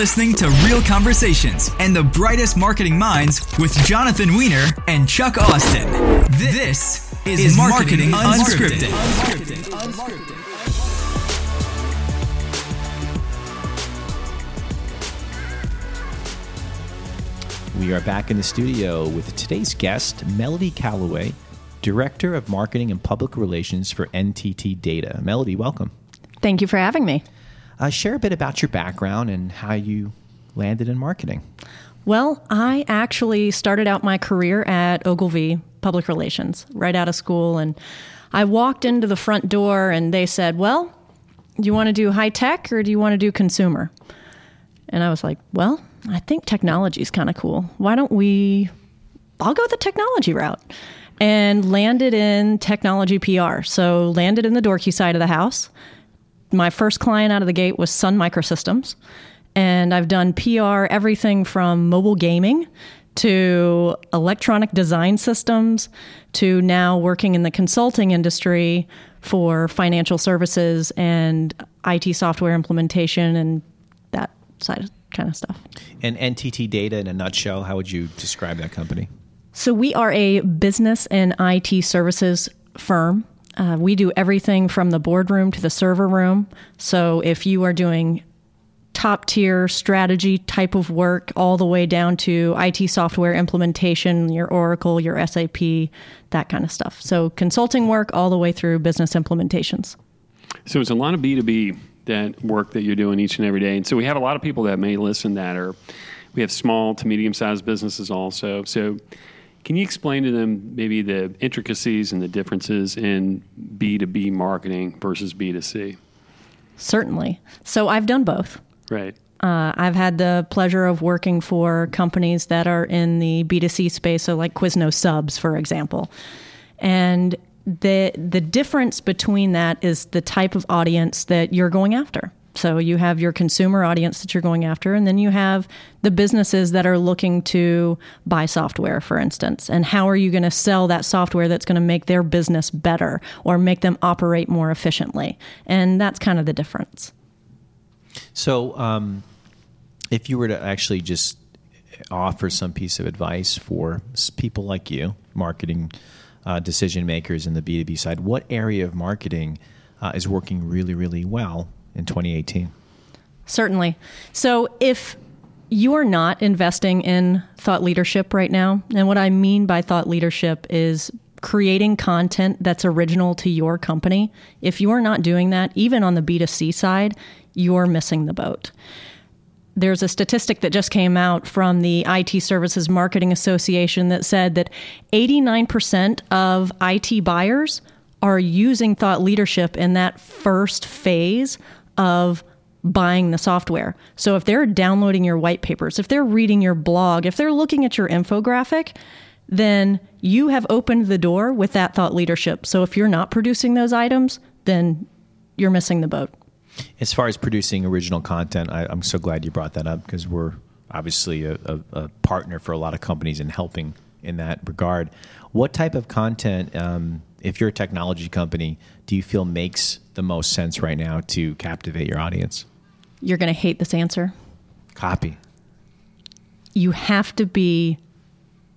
listening to Real Conversations and the brightest marketing minds with Jonathan Weiner and Chuck Austin. This is, is Marketing, marketing Unscripted. Unscripted. We are back in the studio with today's guest, Melody Calloway, Director of Marketing and Public Relations for NTT Data. Melody, welcome. Thank you for having me. Uh, share a bit about your background and how you landed in marketing. Well, I actually started out my career at Ogilvy Public Relations right out of school. And I walked into the front door and they said, Well, do you want to do high tech or do you want to do consumer? And I was like, Well, I think technology is kind of cool. Why don't we? I'll go the technology route and landed in technology PR. So landed in the dorky side of the house my first client out of the gate was Sun Microsystems. And I've done PR, everything from mobile gaming to electronic design systems to now working in the consulting industry for financial services and IT software implementation and that side kind of stuff. And NTT Data, in a nutshell, how would you describe that company? So, we are a business and IT services firm. Uh, we do everything from the boardroom to the server room. So if you are doing top tier strategy type of work, all the way down to IT software implementation, your Oracle, your SAP, that kind of stuff. So consulting work all the way through business implementations. So it's a lot of B2B that work that you're doing each and every day. And so we have a lot of people that may listen that are, we have small to medium sized businesses also. So can you explain to them maybe the intricacies and the differences in B2B marketing versus B2C? Certainly. So I've done both. Right. Uh, I've had the pleasure of working for companies that are in the B2C space, so like Quiznos Subs, for example. And the the difference between that is the type of audience that you're going after. So you have your consumer audience that you're going after, and then you have the businesses that are looking to buy software, for instance. And how are you going to sell that software that's going to make their business better or make them operate more efficiently? And that's kind of the difference. So, um, if you were to actually just offer some piece of advice for people like you, marketing uh, decision makers in the B2B side, what area of marketing uh, is working really, really well in 2018? Certainly. So if you are not investing in thought leadership right now, and what I mean by thought leadership is creating content that's original to your company. If you are not doing that, even on the B2C side, you're missing the boat. There's a statistic that just came out from the IT Services Marketing Association that said that 89% of IT buyers are using thought leadership in that first phase of buying the software. So if they're downloading your white papers, if they're reading your blog, if they're looking at your infographic, then you have opened the door with that thought leadership. So if you're not producing those items, then you're missing the boat. As far as producing original content, I, am so glad you brought that up because we're obviously a, a, a, partner for a lot of companies in helping in that regard. What type of content, um, if you're a technology company, do you feel makes the most sense right now to captivate your audience? You're going to hate this answer. Copy. You have to be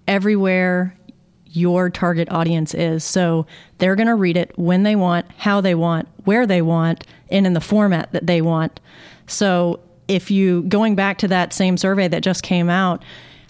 everywhere your target audience is. So they're going to read it when they want, how they want, where they want, and in the format that they want. So if you, going back to that same survey that just came out,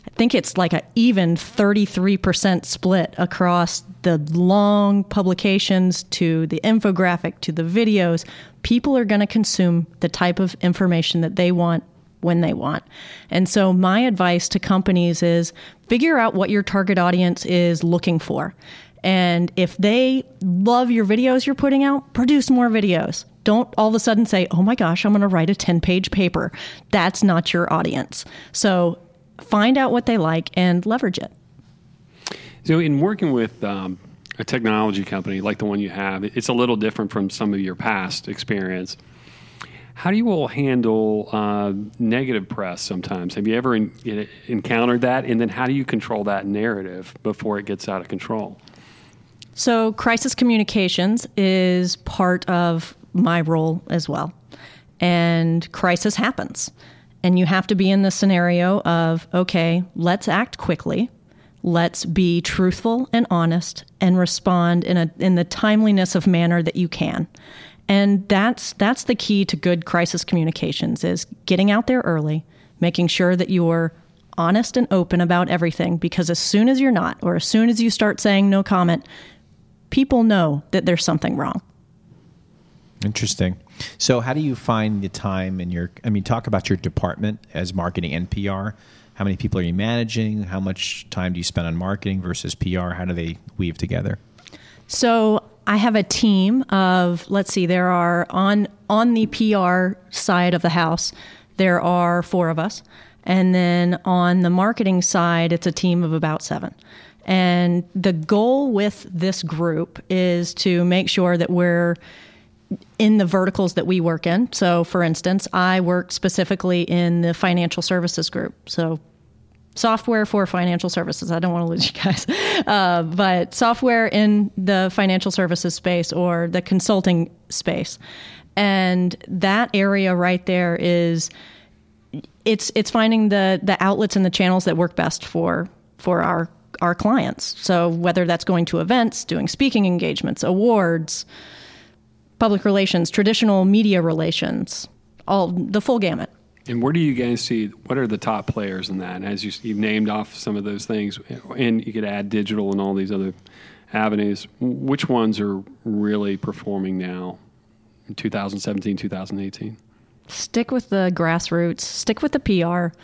I think it's like an even 33% split across the long publications to the infographic to the videos. People are going to consume the type of information that they want when they want. And so, my advice to companies is figure out what your target audience is looking for. And if they love your videos you're putting out, produce more videos. Don't all of a sudden say, oh my gosh, I'm going to write a 10 page paper. That's not your audience. So find out what they like and leverage it. So, in working with um, a technology company like the one you have, it's a little different from some of your past experience. How do you all handle uh, negative press sometimes? Have you ever in, encountered that? And then how do you control that narrative before it gets out of control? So, crisis communications is part of my role as well. And crisis happens. And you have to be in the scenario of, okay, let's act quickly. Let's be truthful and honest and respond in a in the timeliness of manner that you can. And that's that's the key to good crisis communications is getting out there early, making sure that you're honest and open about everything because as soon as you're not or as soon as you start saying no comment, people know that there's something wrong. Interesting. So, how do you find the time in your? I mean, talk about your department as marketing and PR. How many people are you managing? How much time do you spend on marketing versus PR? How do they weave together? So, I have a team of let's see, there are on on the PR side of the house, there are four of us, and then on the marketing side, it's a team of about seven. And the goal with this group is to make sure that we're in the verticals that we work in. So, for instance, I work specifically in the financial services group. So, software for financial services. I don't want to lose you guys, uh, but software in the financial services space or the consulting space. And that area right there is it's it's finding the the outlets and the channels that work best for for our our clients. So whether that's going to events, doing speaking engagements, awards, public relations, traditional media relations, all the full gamut. And where do you guys see what are the top players in that? As you, you've named off some of those things, and you could add digital and all these other avenues. Which ones are really performing now in 2017, 2018? Stick with the grassroots. Stick with the PR.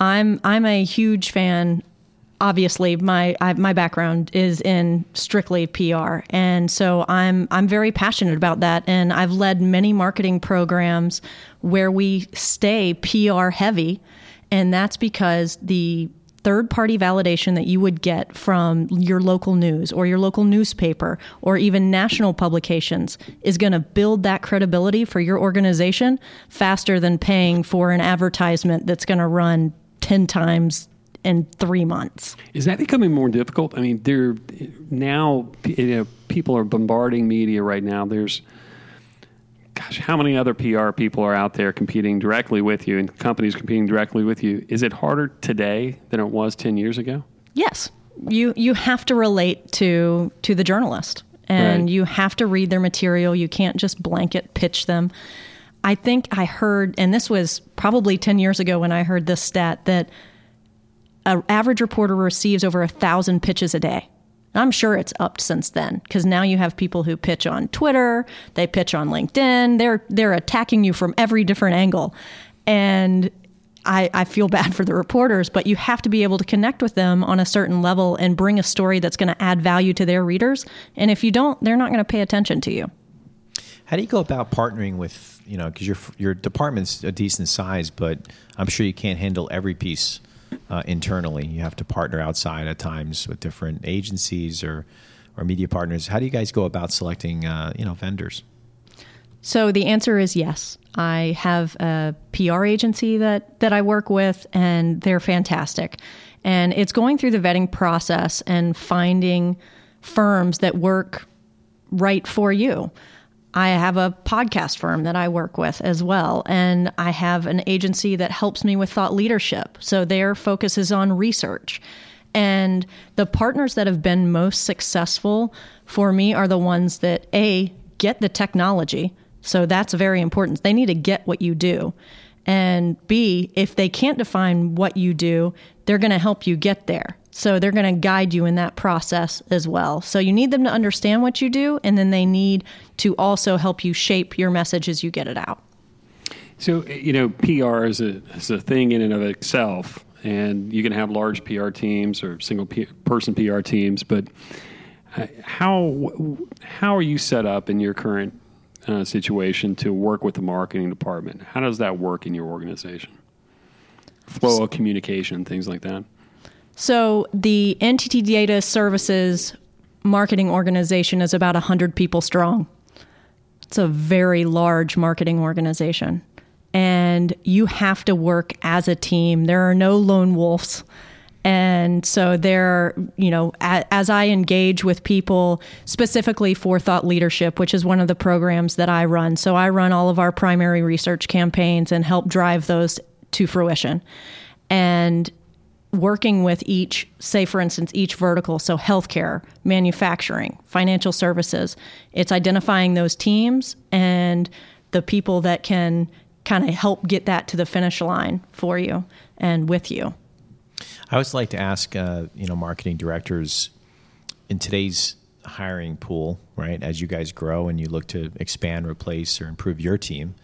I'm I'm a huge fan obviously my I, my background is in strictly PR, and so I'm I'm very passionate about that. And I've led many marketing programs where we stay PR heavy, and that's because the third party validation that you would get from your local news or your local newspaper or even national publications is going to build that credibility for your organization faster than paying for an advertisement that's going to run 10 times in three months. Is that becoming more difficult? I mean, there now you know, people are bombarding media right now. There's gosh, how many other PR people are out there competing directly with you and companies competing directly with you? Is it harder today than it was 10 years ago? Yes. You you have to relate to to the journalist and Right. you have to read their material. You can't just blanket pitch them. I think I heard and this was probably 10 years ago when I heard this stat that an average reporter receives over a thousand pitches a day. I'm sure it's upped since then because now you have people who pitch on Twitter, they pitch on LinkedIn, they're they're attacking you from every different angle, and I, I feel bad for the reporters, but you have to be able to connect with them on a certain level and bring a story that's going to add value to their readers. And if you don't, they're not going to pay attention to you. How do you go about partnering with you know because your your department's a decent size, but I'm sure you can't handle every piece uh, internally. You have to partner outside at times with different agencies or or media partners. How do you guys go about selecting uh, you know vendors? So the answer is yes. I have a PR agency that that I work with and they're fantastic. And it's going through the vetting process and finding firms that work right for you. I have a podcast firm that I work with as well. And I have an agency that helps me with thought leadership. So their focus is on research. And the partners that have been most successful for me are the ones that A, get the technology. So that's very important. They need to get what you do. And B, if they can't define what you do, they're going to help you get there. So they're going to guide you in that process as well. So you need them to understand what you do, and then they need to also help you shape your message as you get it out. So you know, PR is a is a thing in and of itself, and you can have large PR teams or single P- person PR teams. But uh, how how are you set up in your current uh, situation to work with the marketing department? How does that work in your organization? Flow of communication, things like that. So the NTT Data Services marketing organization is about 100 people strong. It's a very large marketing organization. And you have to work as a team. There are no lone wolves. And so there, you know, as I engage with people specifically for thought leadership, which is one of the programs that I run. So I run all of our primary research campaigns and help drive those to fruition. And working with each, say, for instance, each vertical, so healthcare, manufacturing, financial services, it's identifying those teams and the people that can kind of help get that to the finish line for you and with you. I always like to ask, uh, you know, marketing directors in today's hiring pool, right? As you guys grow and you look to expand, replace, or improve your team,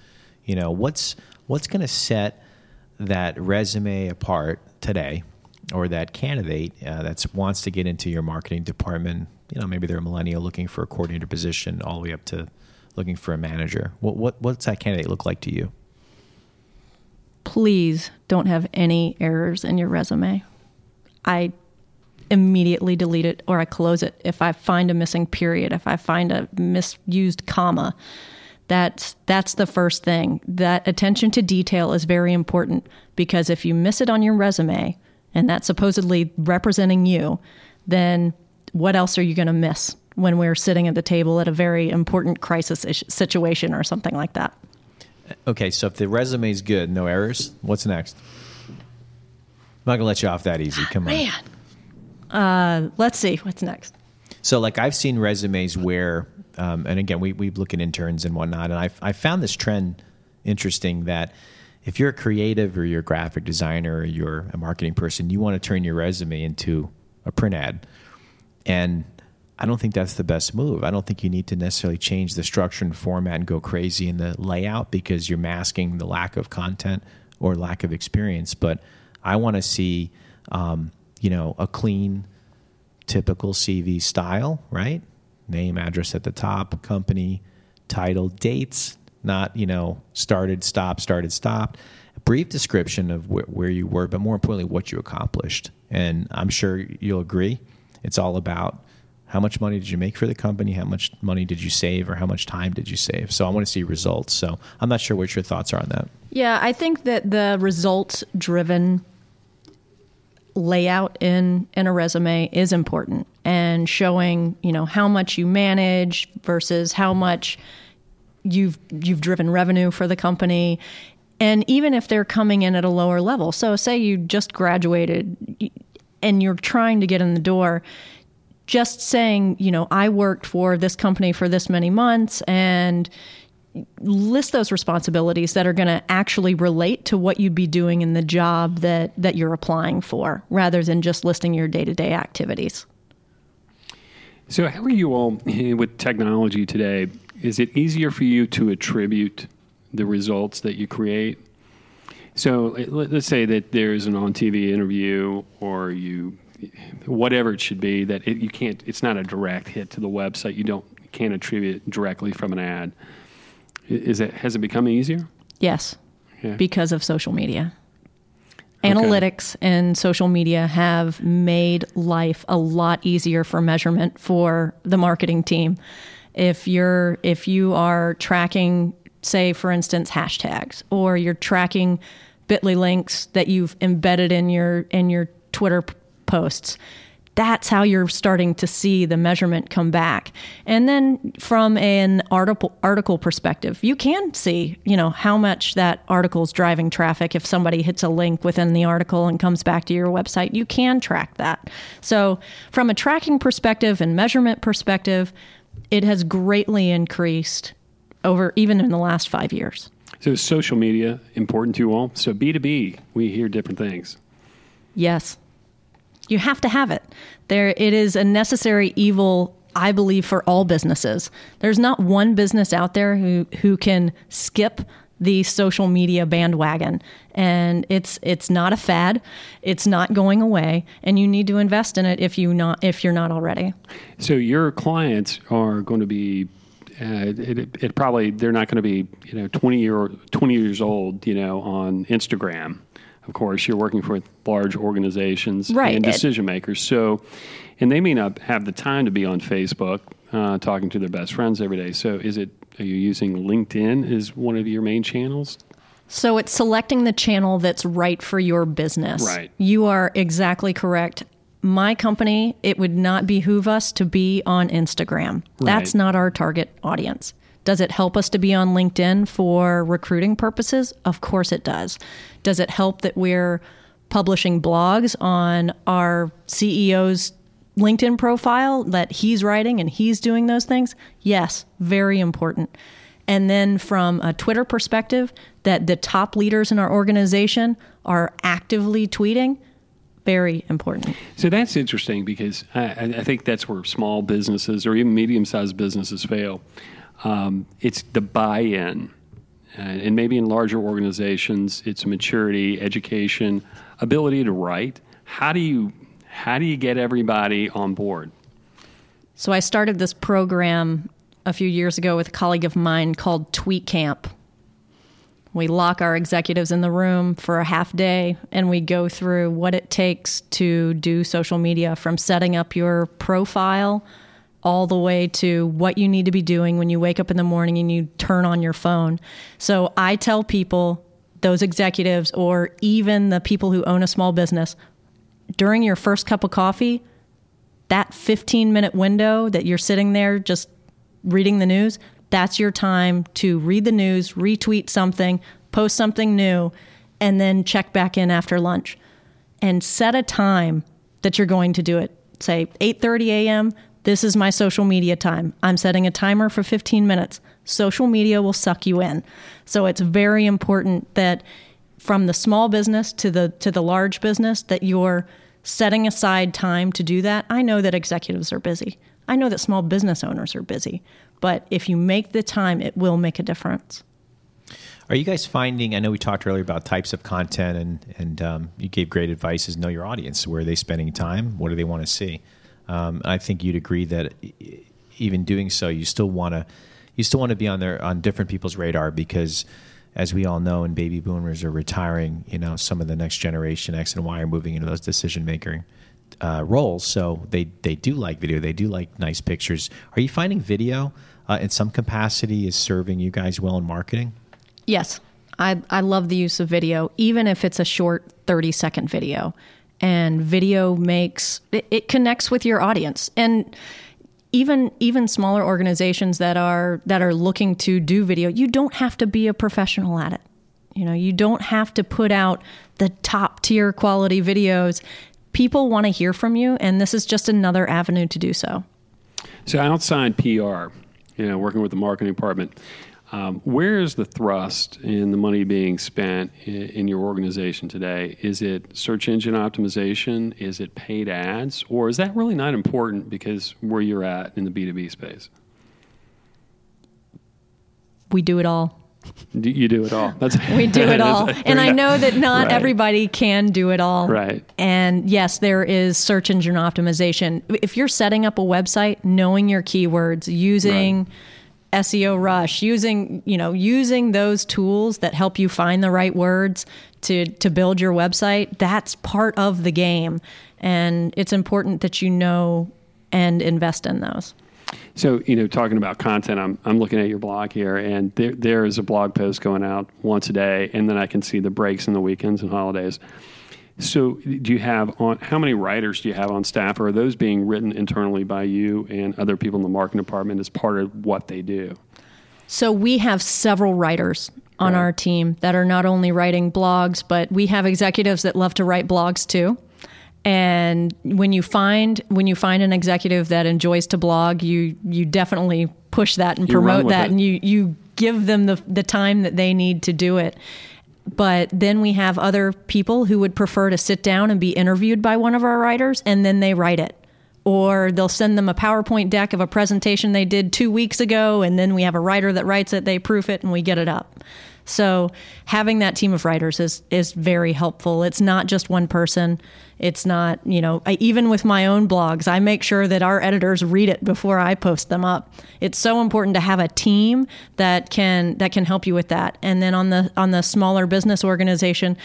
you know, what's what's going to set that resume apart today, or that candidate uh, that wants to get into your marketing department? You know, maybe they're a millennial looking for a coordinator position, all the way up to looking for a manager. What what what's that candidate look like to you? Please don't have any errors in your resume. I immediately delete it or I close it if I find a missing period, if I find a misused comma. That's that's the first thing. That attention to detail is very important because if you miss it on your resume and that's supposedly representing you, then what else are you going to miss when we're sitting at the table at a very important crisis situation or something like that? Okay, so if the resume is good, no errors, what's next? I'm not gonna let you off that easy. Come on, man. Uh, let's see what's next. So, like, I've seen resumes where, um, and again, we we look at interns and whatnot, and I I found this trend interesting that if you're a creative or you're a graphic designer or you're a marketing person, you want to turn your resume into a print ad, and I don't think that's the best move. I don't think you need to necessarily change the structure and format and go crazy in the layout because you're masking the lack of content or lack of experience. But I want to see, um, you know, a clean, typical CV style, right? Name, address at the top, company, title, dates, not, you know, started, stopped, started, stopped. A brief description of wh- where you were, but more importantly, what you accomplished. And I'm sure you'll agree. It's all about how much money did you make for the company? How much money did you save, or how much time did you save? So I want to see results. So I'm not sure what your thoughts are on that. Yeah, I think that the results driven layout in in a resume is important. And showing you know how much you manage versus how much you've you've driven revenue for the company. And even if they're coming in at a lower level so say you just graduated and you're trying to get in the door just saying, you know, I worked for this company for this many months and list those responsibilities that are going to actually relate to what you'd be doing in the job that that you're applying for rather than just listing your day-to-day activities. So how are you all with technology today? Is it easier for you to attribute the results that you create? So let's say that there's an on TV interview or you whatever it should be that it, you can't it's not a direct hit to the website you don't can't attribute directly from an ad is it has it become easier yes yeah. because of social media analytics okay. and social media have made life a lot easier for measurement for the marketing team if you're if you are tracking say for instance hashtags or you're tracking bitly links that you've embedded in your in your twitter posts that's how you're starting to see the measurement come back. And then from an article article perspective, you can see, you know, how much that article is driving traffic. If somebody hits a link within the article and comes back to your website, you can track that. So from a tracking perspective and measurement perspective, it has greatly increased over even in the last five years. So social media important to you all. So B2B, we hear different things. Yes. You have to have it. There, it is a necessary evil, I believe, for all businesses. There's not one business out there who who can skip the social media bandwagon. And it's it's not a fad. It's not going away. And you need to invest in it if you not if you're not already. So your clients are going to be uh, it, it, probably they're not going to be you know 20 year 20 years old you know on Instagram of course, you're working for large organizations right. and decision makers. So, and they may not have the time to be on Facebook uh, talking to their best friends every day. So, is it are you using LinkedIn as one of your main channels? So it's selecting the channel that's right for your business. Right. You are exactly correct. My company, it would not behoove us to be on Instagram. That's not our target audience. Does it help us to be on LinkedIn for recruiting purposes? Of course it does. Does it help that we're publishing blogs on our CEO's LinkedIn profile that he's writing and he's doing those things? Yes, very important. And then from a Twitter perspective, that the top leaders in our organization are actively tweeting, very important. So that's interesting because I, I think that's where small businesses or even medium sized businesses fail. Um, it's the buy in. Uh, and maybe in larger organizations, it's maturity, education, ability to write. How do you how do you get everybody on board? So I started this program a few years ago with a colleague of mine called Tweet Camp. We lock our executives in the room for a half day and we go through what it takes to do social media from setting up your profile all the way to what you need to be doing when you wake up in the morning and you turn on your phone. So I tell people, those executives, or even the people who own a small business, during your first cup of coffee, that 15 minute window that you're sitting there just reading the news, that's your time to read the news, retweet something, post something new, and then check back in after lunch. And set a time that you're going to do it. Say 8:30 a.m. This is my social media time. I'm setting a timer for 15 minutes. Social media will suck you in. So it's very important that from the small business to the to the large business that you're setting aside time to do that. I know that executives are busy. I know that small business owners are busy, but if you make the time, it will make a difference. Are you guys finding? I know we talked earlier about types of content, and and um, you gave great advice: is know your audience. Where are they spending time? What do they want to see? Um, I think you'd agree that even doing so, you still want to you still want to be on there on different people's radar because, as we all know, and baby boomers are retiring. You know, some of the next generation X and Y are moving into those decision making uh, roles. So they they do like video. They do like nice pictures. Are you finding video uh, in some capacity is serving you guys well in marketing? Yes. I, I love the use of video, even if it's a short 30 second video. And video makes it, it connects with your audience. And even even smaller organizations that are that are looking to do video, you don't have to be a professional at it. You know, you don't have to put out the top tier quality videos people want to hear from you, and this is just another avenue to do so. So, outside PR, you know, working with the marketing department, um, where is the thrust in the money being spent in, in, your organization today? Is it search engine optimization? Is it paid ads? Or is that really not important because where you're at in the B2B space? We do it all. You do it all. That's we do it all, and I know that not right. everybody can do it all. Right. And yes, there is search engine optimization. If you're setting up a website, knowing your keywords, using right. SEMrush, using you know using those tools that help you find the right words to to build your website, that's part of the game, and it's important that you know and invest in those. So, you know, talking about content, I'm, I'm looking at your blog here, and there, there is a blog post going out once a day, and then I can see the breaks and the weekends and holidays. So, do you have on how many writers do you have on staff, or are those being written internally by you and other people in the marketing department as part of what they do? So, we have several writers on right. our team that are not only writing blogs, but we have executives that love to write blogs too and when you find when you find an executive that enjoys to blog you you definitely push that and you promote that it. and you you give them the the time that they need to do it but then we have other people who would prefer to sit down and be interviewed by one of our writers and then they write it. Or they'll send them a PowerPoint deck of a presentation they did 2 weeks ago and then we have a writer that writes it they proof it and we get it up so having that team of writers is is very helpful. It's not just one person. It's not, you know, I, even with my own blogs, I make sure that our editors read it before I post them up. It's so important to have a team that can that can help you with that. And then on the on the smaller business organization,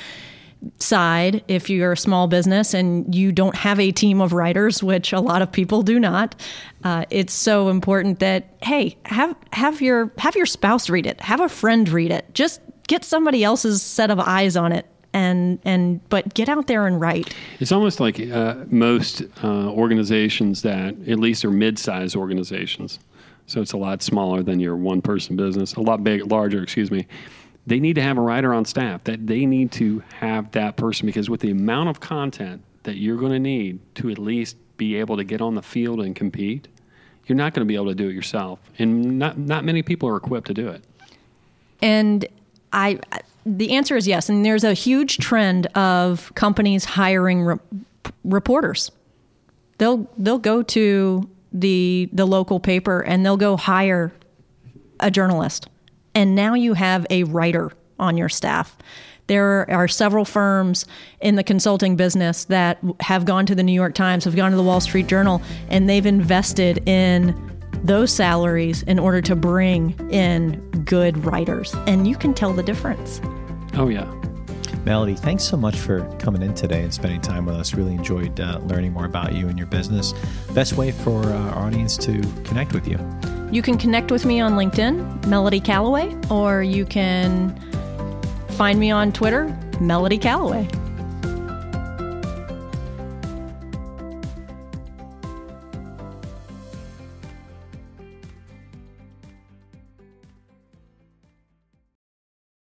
side, if you're a small business and you don't have a team of writers, which a lot of people do not, uh, it's so important that hey, have have your have your spouse read it, have a friend read it, just get somebody else's set of eyes on it. And and but get out there and write. It's almost like uh, most uh, organizations that at least are mid-sized organizations so it's a lot smaller than your one person business, a lot big, larger, excuse me. They need to have a writer on staff. That they need to have that person because with the amount of content that you're going to need to at least be able to get on the field and compete, you're not going to be able to do it yourself, and not not many people are equipped to do it. And I, the answer is yes. And there's a huge trend of companies hiring re- reporters. They'll they'll go to the the local paper and they'll go hire a journalist. And now you have a writer on your staff. There are several firms in the consulting business that have gone to the New York Times, have gone to the Wall Street Journal, and they've invested in those salaries in order to bring in good writers. And you can tell the difference. Oh, yeah. Melody, thanks so much for coming in today and spending time with us. Really enjoyed uh, learning more about you and your business. Best way for our audience to connect with you? You can connect with me on LinkedIn, Melody Calloway, or you can find me on Twitter, Melody Calloway.